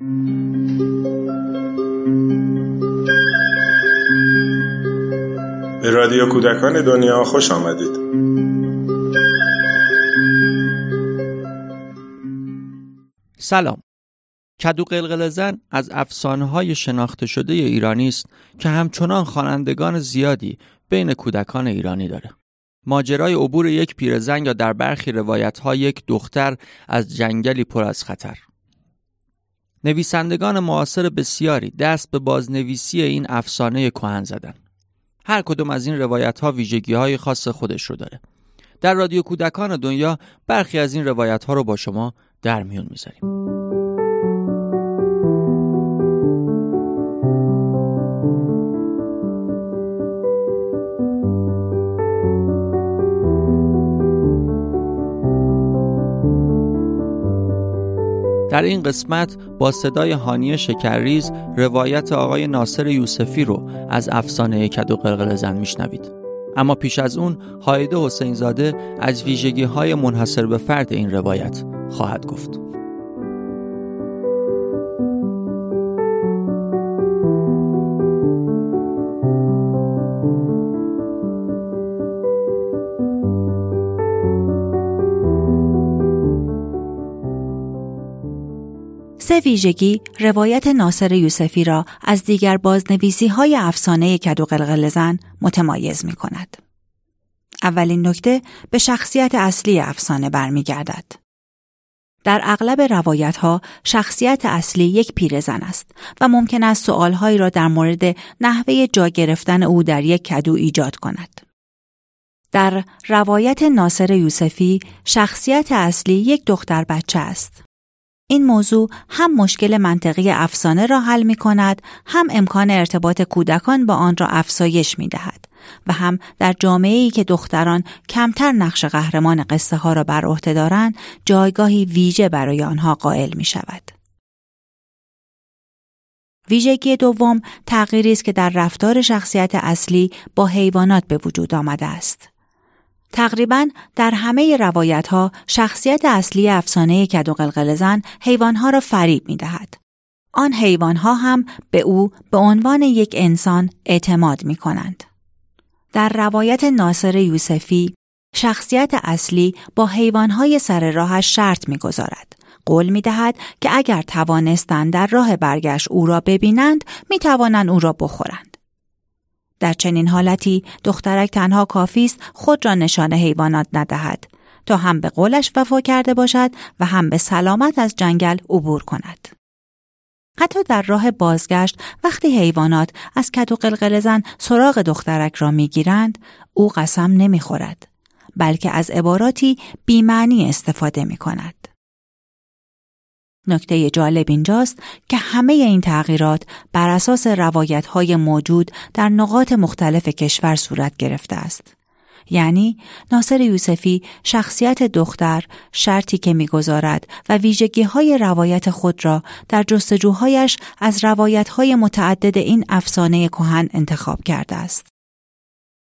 به رادیو کودکان دنیا خوش آمدید. سلام. کدو قلقل زن از افسانه های شناخته شده ایرانی است که همچنان خوانندگان زیادی بین کودکان ایرانی داره. ماجرای عبور یک پیرزن یا در برخی روایت ها یک دختر از جنگلی پر از خطر. نویسندگان معاصر بسیاری دست به بازنویسی این افسانه کهن زدن. هر کدوم از این روایت ها ویژگی های خاص خودش رو داره. در رادیو کودکان دنیا برخی از این روایت ها رو با شما در میون می‌ذاریم. در این قسمت با صدای هانی شکرریز روایت آقای ناصر یوسفی رو از افسانه کدو قلقل زن میشنوید. اما پیش از اون حایده حسین زاده از ویژگی های منحصر به فرد این روایت خواهد گفت. سه ویژگی روایت ناصر یوسفی را از دیگر بازنویسی های افسانه کدو قلقل زن متمایز می کند. اولین نکته به شخصیت اصلی افسانه برمیگردد. در اغلب روایت ها شخصیت اصلی یک پیرزن است و ممکن است سؤالهایی را در مورد نحوه جا گرفتن او در یک کدو ایجاد کند. در روایت ناصر یوسفی شخصیت اصلی یک دختر بچه است. این موضوع هم مشکل منطقی افسانه را حل می کند هم امکان ارتباط کودکان با آن را افزایش می دهد و هم در جامعه ای که دختران کمتر نقش قهرمان قصه ها را بر عهده دارند جایگاهی ویژه برای آنها قائل می شود. ویژگی دوم تغییری است که در رفتار شخصیت اصلی با حیوانات به وجود آمده است. تقریبا در همه روایت ها شخصیت اصلی افسانه کد و قلقل زن حیوانها را فریب می دهد. آن حیوانها هم به او به عنوان یک انسان اعتماد می کنند. در روایت ناصر یوسفی شخصیت اصلی با حیوانهای سر راهش شرط می‌گذارد. قول می دهد که اگر توانستند در راه برگشت او را ببینند می توانند او را بخورند. در چنین حالتی دخترک تنها کافی است خود را نشان حیوانات ندهد تا هم به قولش وفا کرده باشد و هم به سلامت از جنگل عبور کند. حتی در راه بازگشت وقتی حیوانات از کت و قلقل زن سراغ دخترک را می‌گیرند او قسم نمی‌خورد بلکه از عباراتی بیمعنی استفاده می کند. نکته جالب اینجاست که همه این تغییرات بر اساس روایت های موجود در نقاط مختلف کشور صورت گرفته است. یعنی ناصر یوسفی شخصیت دختر شرطی که می‌گذارد و ویژگی های روایت خود را در جستجوهایش از روایت های متعدد این افسانه کهن انتخاب کرده است.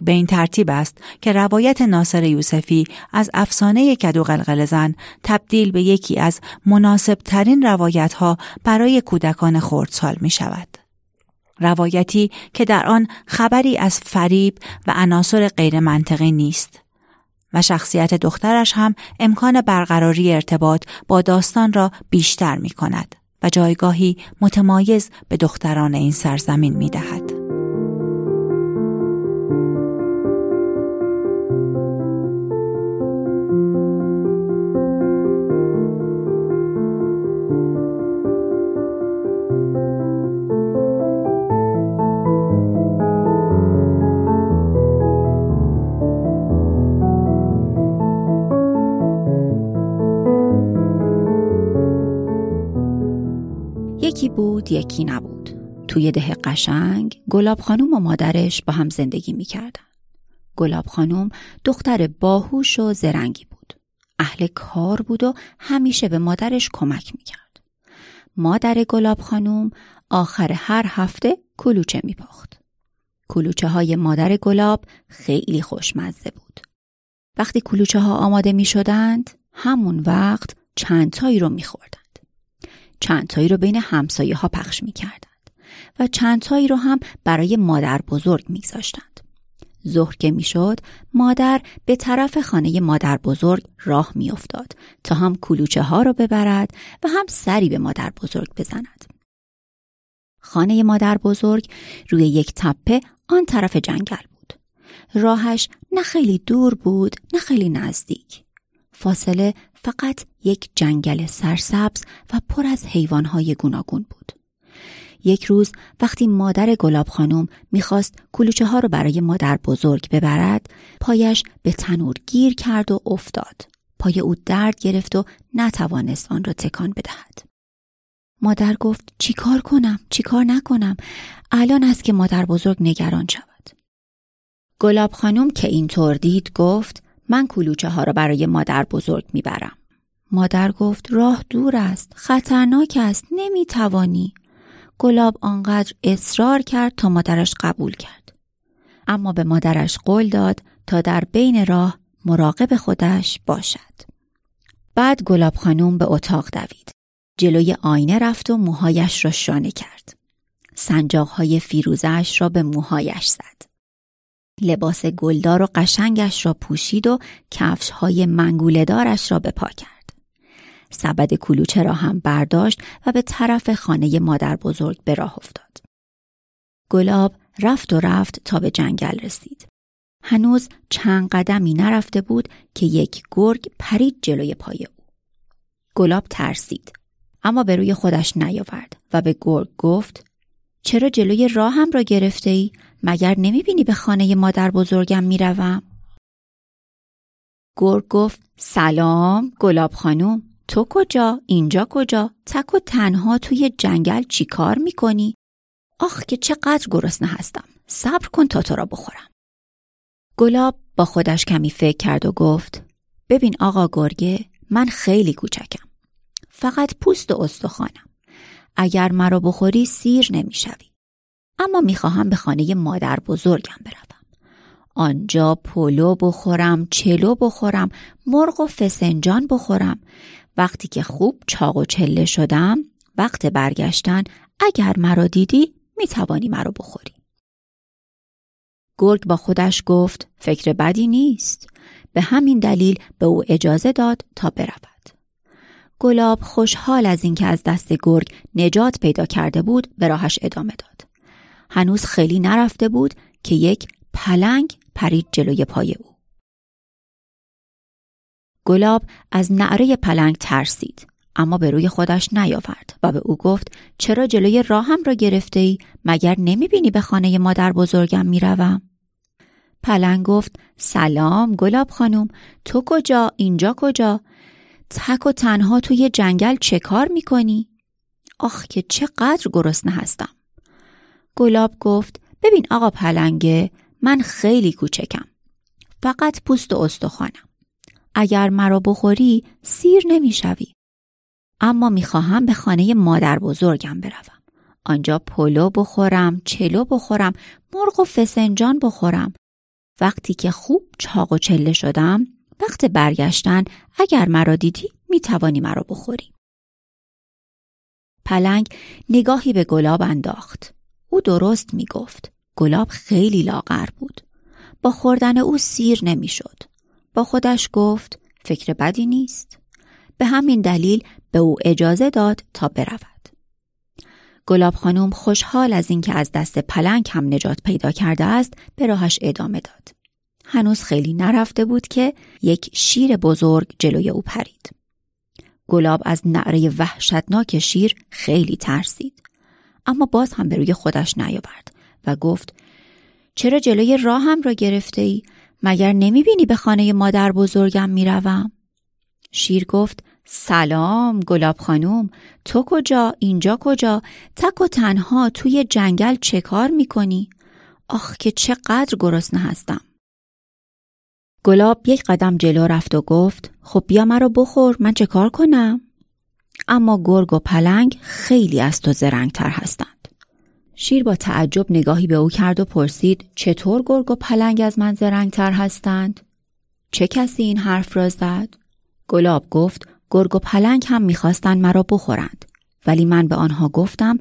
به این ترتیب است که روایت ناصر یوسفی از افسانه کدو قلقل زن تبدیل به یکی از مناسب ترین روایت ها برای کودکان خردسال می شود. روایتی که در آن خبری از فریب و عناصر غیر منطقی نیست و شخصیت دخترش هم امکان برقراری ارتباط با داستان را بیشتر می کند و جایگاهی متمایز به دختران این سرزمین می دهد. بود یکی نبود. توی ده قشنگ گلاب خانوم و مادرش با هم زندگی می‌کردن. گلاب خانوم دختر باهوش و زرنگی بود. اهل کار بود و همیشه به مادرش کمک می‌کرد. مادر گلاب خانوم آخر هر هفته کلوچه میپاخت کلوچه های مادر گلاب خیلی خوشمزه بود. وقتی کلوچه ها آماده می شدند همون وقت چند تایی رو می چندتایی رو بین همسایه ها پخش می کردند و چندتایی رو هم برای مادر بزرگ می گذاشتند. ظهر که می‌شد مادر به طرف خانه مادر بزرگ راه میافتاد تا هم کلوچه ها رو ببرد و هم سری به مادر بزرگ بزند. خانه مادر بزرگ روی یک تپه آن طرف جنگل بود. راهش نه خیلی دور بود نه خیلی نزدیک. فاصله فقط یک جنگل سرسبز و پر از حیوانهای گوناگون بود. یک روز وقتی مادر گلاب خانم می‌خواست کلوچه ها رو برای مادر بزرگ ببرد پایش به تنور گیر کرد و افتاد. پای او درد گرفت و نتوانست آن را تکان بدهد. مادر گفت چیکار کنم چیکار نکنم الان است که مادر بزرگ نگران شود. گلاب خانم که اینطور دید گفت من کلوچه ها را برای مادر بزرگ می‌برم. مادر گفت راه دور است خطرناک است نمی‌توانی گلاب آنقدر اصرار کرد تا مادرش قبول کرد. اما به مادرش قول داد تا در بین راه مراقب خودش باشد. بعد گلاب خانوم به اتاق دوید. جلوی آینه رفت و موهایش را شانه کرد. سنجاقهای فیروزش را به موهایش زد. لباس گلدار و قشنگش را پوشید و کفشهای منگولهدارش را به پا کرد. سبد کلوچه را هم برداشت و به طرف خانه مادر بزرگ به راه افتاد. گلاب رفت و رفت تا به جنگل رسید. هنوز چند قدمی نرفته بود که یک گرگ پرید جلوی پای او. گلاب ترسید اما به روی خودش نیاورد و به گرگ گفت چرا جلوی راهم را گرفته ای؟ مگر نمی بینی به خانه مادر بزرگم می روم؟ گرگ گفت سلام گلاب خانوم تو کجا؟ اینجا کجا؟ تک و تنها توی جنگل چی کار می‌کنی؟ آخ که چقدر گرسنه هستم. صبر کن تا تو را بخورم. گلاب با خودش کمی فکر کرد و گفت ببین آقا گرگه من خیلی کوچکم. فقط پوست و استخوانم. اگر مرا بخوری سیر نمی‌شوی. اما می‌خواهم به خانه مادر بزرگم بروم. آنجا پلو بخورم، چلو بخورم، مرغ و فسنجان بخورم وقتی که خوب چاق و چله شدم وقت برگشتن اگر مرا دیدی می توانی مرا بخوری. گرگ با خودش گفت فکر بدی نیست. به همین دلیل به او اجازه داد تا برود. گلاب خوشحال از اینکه از دست گرگ نجات پیدا کرده بود به راهش ادامه داد. هنوز خیلی نرفته بود که یک پلنگ پرید جلوی پای او. گلاب از نعره پلنگ ترسید اما به روی خودش نیاورد و به او گفت چرا جلوی راهم را گرفته ای؟ مگر نمی بینی به خانه مادر بزرگم می‌روم؟ پلنگ گفت سلام گلاب خانم تو کجا؟ اینجا کجا؟ تک و تنها توی جنگل چه کار می‌کنی؟ آخ که چقدر گرسنه هستم. گلاب گفت ببین آقا پلنگه من خیلی کوچکم فقط پوست و استخوانم اگر مرا بخوری سیر نمی‌شوی. اما می‌خواهم به خانه مادر بزرگم بروم. آنجا پلو بخورم، چلو بخورم، مرغ و فسنجان بخورم. وقتی که خوب چاق و چله شدم، وقت برگشتن اگر مرا دیدی می‌توانی مرا بخوری. پلنگ نگاهی به گلاب انداخت. او درست می‌گفت. گلاب خیلی لاغر بود. با خوردن او سیر نمی‌شد. با خودش گفت فکر بدی نیست. به همین دلیل به او اجازه داد تا برود. گلاب خانم خوشحال از اینکه از دست پلنگ هم نجات پیدا کرده است به راهش ادامه داد. هنوز خیلی نرفته بود که یک شیر بزرگ جلوی او پرید. گلاب از نعره وحشتناک شیر خیلی ترسید. اما باز هم به روی خودش نیاورد و گفت چرا جلوی راهم را گرفته ای؟ مگر نمی بینی به خانه مادر بزرگم می‌روم؟ شیر گفت سلام گلاب خانوم تو کجا اینجا کجا تک و تنها توی جنگل چه کار می‌کنی؟ آخ که چقدر گرسنه هستم گلاب یک قدم جلو رفت و گفت خب بیا مرا بخور من چه کار کنم؟ اما گرگ و پلنگ خیلی از تو زرنگتر هستند شیر با تعجب نگاهی به او کرد و پرسید چطور گرگ و پلنگ از من زرنگتر هستند؟ چه کسی این حرف را زد؟ گلاب گفت گرگ و پلنگ هم می‌خواستند مرا بخورند ولی من به آنها گفتم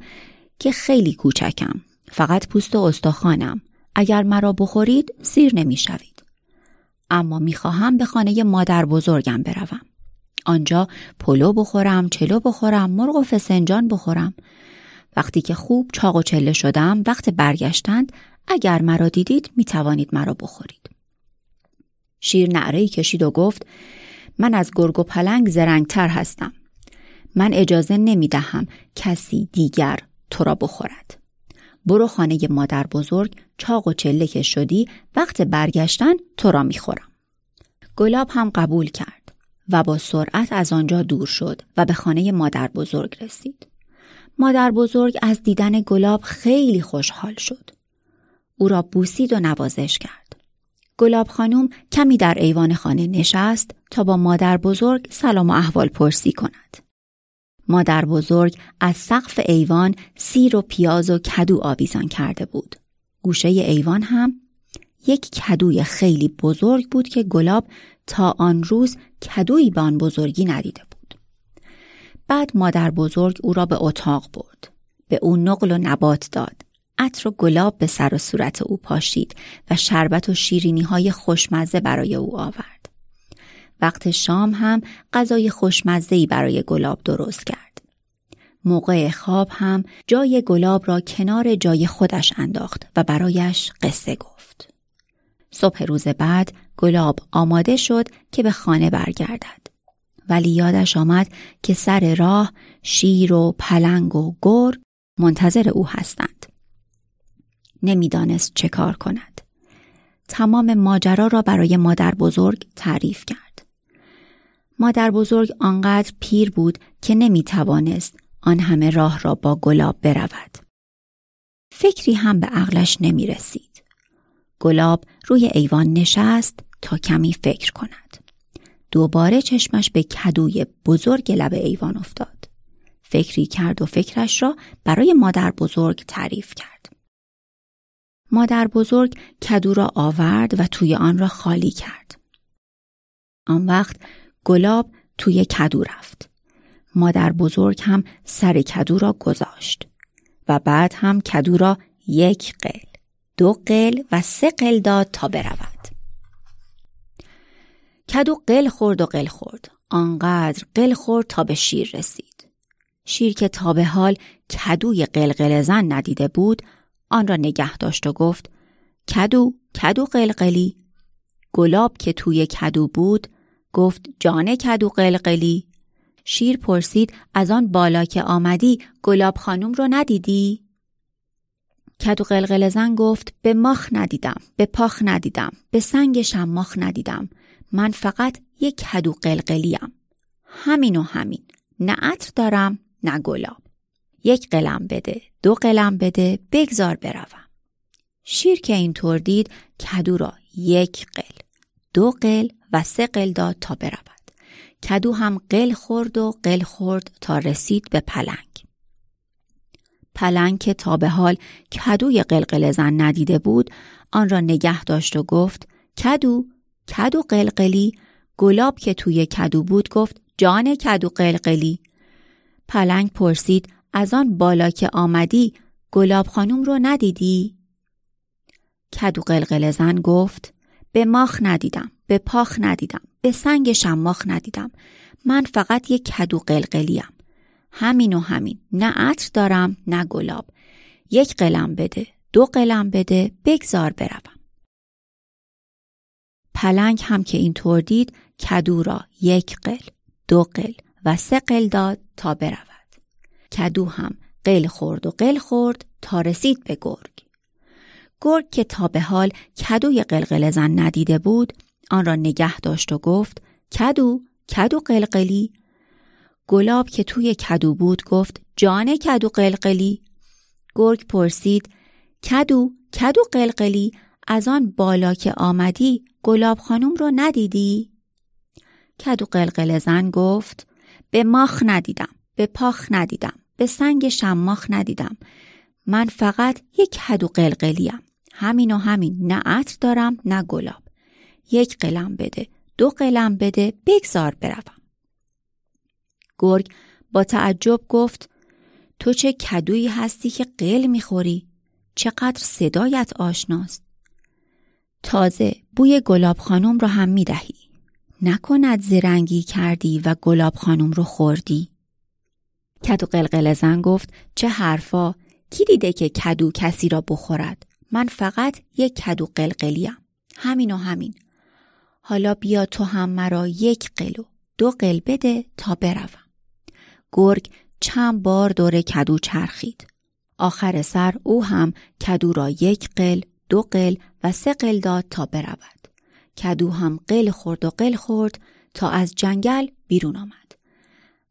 که خیلی کوچکم فقط پوست و استخوانم اگر مرا بخورید سیر نمی‌شوید اما می‌خواهم به خانه مادر بزرگم بروم آنجا پلو بخورم چلو بخورم مرغ و فسنجان بخورم. وقتی که خوب چاق و چله شدم وقت برگشتند اگر مرا دیدید می توانید مرا بخورید. شیر نعره کشید و گفت من از گرگ و پلنگ زرنگتر هستم. من اجازه نمی دهم کسی دیگر تو را بخورد. برو خانه مادر بزرگ چاق و چله که شدی وقت برگشتن تو را می‌خورم. گلاب هم قبول کرد. و با سرعت از آنجا دور شد و به خانه مادر بزرگ رسید. مادر بزرگ از دیدن گلاب خیلی خوشحال شد. او را بوسید و نوازش کرد. گلاب خانم کمی در ایوان خانه نشست تا با مادر بزرگ سلام و احوال پرسی کند. مادر بزرگ از سقف ایوان سیر و پیاز و کدو آویزان کرده بود. گوشه ایوان هم یک کدوی خیلی بزرگ بود که گلاب تا آن روز کدویی به آن بزرگی ندیده بود. بعد مادر بزرگ او را به اتاق برد. به او نقل و نبات داد. عطر و گلاب به سر و صورت او پاشید و شربت و شیرینی های خوشمزه برای او آورد. وقت شام هم غذای خوشمزه‌ای برای گلاب درست کرد. موقع خواب هم جای گلاب را کنار جای خودش انداخت و برایش قصه گفت. صبح روز بعد گلاب آماده شد که به خانه برگردد. ولی یادش آمد که سر راه شیر و پلنگ و گرگ منتظر او هستند. نمی‌دانست چه کار کند. تمام ماجرا را برای مادر بزرگ تعریف کرد. مادر بزرگ آنقدر پیر بود که نمی توانست آن همه راه را با گلاب برود. فکری هم به عقلش نمی رسید. گلاب روی ایوان نشست تا کمی فکر کند. دوباره چشمش به کدوی بزرگ لب ایوان افتاد. فکری کرد و فکرش را برای مادر بزرگ تعریف کرد. مادر بزرگ کدو را آورد و توی آن را خالی کرد. آن وقت گلاب توی کدو رفت. مادر بزرگ هم سر کدو را گذاشت و بعد هم کدو را یک قل، دو قل و سه قل داد تا برود. کدو قل خورد و قل خورد. آنقدر قل خورد تا به شیر رسید. شیر که تا به حال کدوی قلقل زن ندیده بود آن را نگه داشت و گفت کدو کدو قلقلی گلاب که توی کدو بود گفت جان کدو قلقلی شیر پرسید از آن بالا که آمدی گلاب خانم رو ندیدی؟ کدو قلقل زن گفت به ماخ ندیدم به پاخ ندیدم به سنگ شماخ ندیدم. من فقط یک کدو قلقلیم. همین و همین. نه عطر دارم نه گلاب. یک قلم بده دو قلم بده بگذار بروم. شیر که اینطور دید کدو را یک قل دو قل و سه قل داد تا برود. کدو هم قل خورد و قل خورد تا رسید به پلنگ. پلنگ که تا به حال کدوی قلقل زن ندیده بود آن را نگه داشت و گفت کدو کدو قلقلی؟ گلاب که توی کدو بود گفت جان کدو قلقلی. پلنگ پرسید از آن بالا که آمدی گلاب خانم رو ندیدی؟ کدو قلقل زن گفت به ماخ ندیدم به پاخ ندیدم به سنگ شماخ ندیدم. من فقط یک کدو قلقلیم همین و همین. نه عطر دارم نه گلاب. یک قلم بده دو قلم بده بگذار بروم. پلنگ هم که اینطور دید کدو را یک قل دو قل و سه قل داد تا برود. کدو هم قل خورد و قل خورد تا رسید به گرگ. گرگ که تا به حال کدوی قلقل زن ندیده بود آن را نگه داشت و گفت کدو کدو قلقلی گلاب که توی کدو بود گفت جان کدو قلقلی؟ گرگ پرسید کدو کدو قلقلی؟ از آن بالا که آمدی گلاب خانم رو ندیدی؟ کدو قلقل زن گفت به ماخ ندیدم به پاخ ندیدم به سنگ شماخ ندیدم. من فقط یک کدو قلقلیم. همین و همین نه عطر دارم نه گلاب. یک قلم بده دو قلم بده بگذار بروم. گرگ با تعجب گفت تو چه کدویی هستی که قل می‌خوری؟ چقدر صدایت آشناست؟ تازه بوی گلاب خانم رو هم می‌دهی. نکند زرنگی کردی و گلاب خانم رو خوردی؟ کدو قلقل زن گفت چه حرفا کی دیده که کدو کسی را بخورد من فقط یک کدو قلقلیم همین و همین حالا بیا تو هم مرا یک قلو دو قل بده تا بروم گرگ چند بار دور کدو چرخید. آخر سر او هم کدو را یک قل دو قل و سه قل داد تا برود. کدو هم قل خورد و قل خورد تا از جنگل بیرون آمد.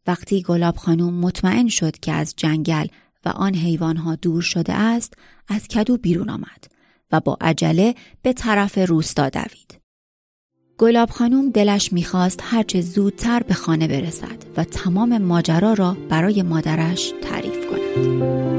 وقتی گلاب خانم مطمئن شد که از جنگل و آن حیوانها دور شده است از کدو بیرون آمد و با عجله به طرف روستا دوید. گلاب خانم دلش می‌خواست هرچه زودتر به خانه برسد و تمام ماجرا را برای مادرش تعریف کند.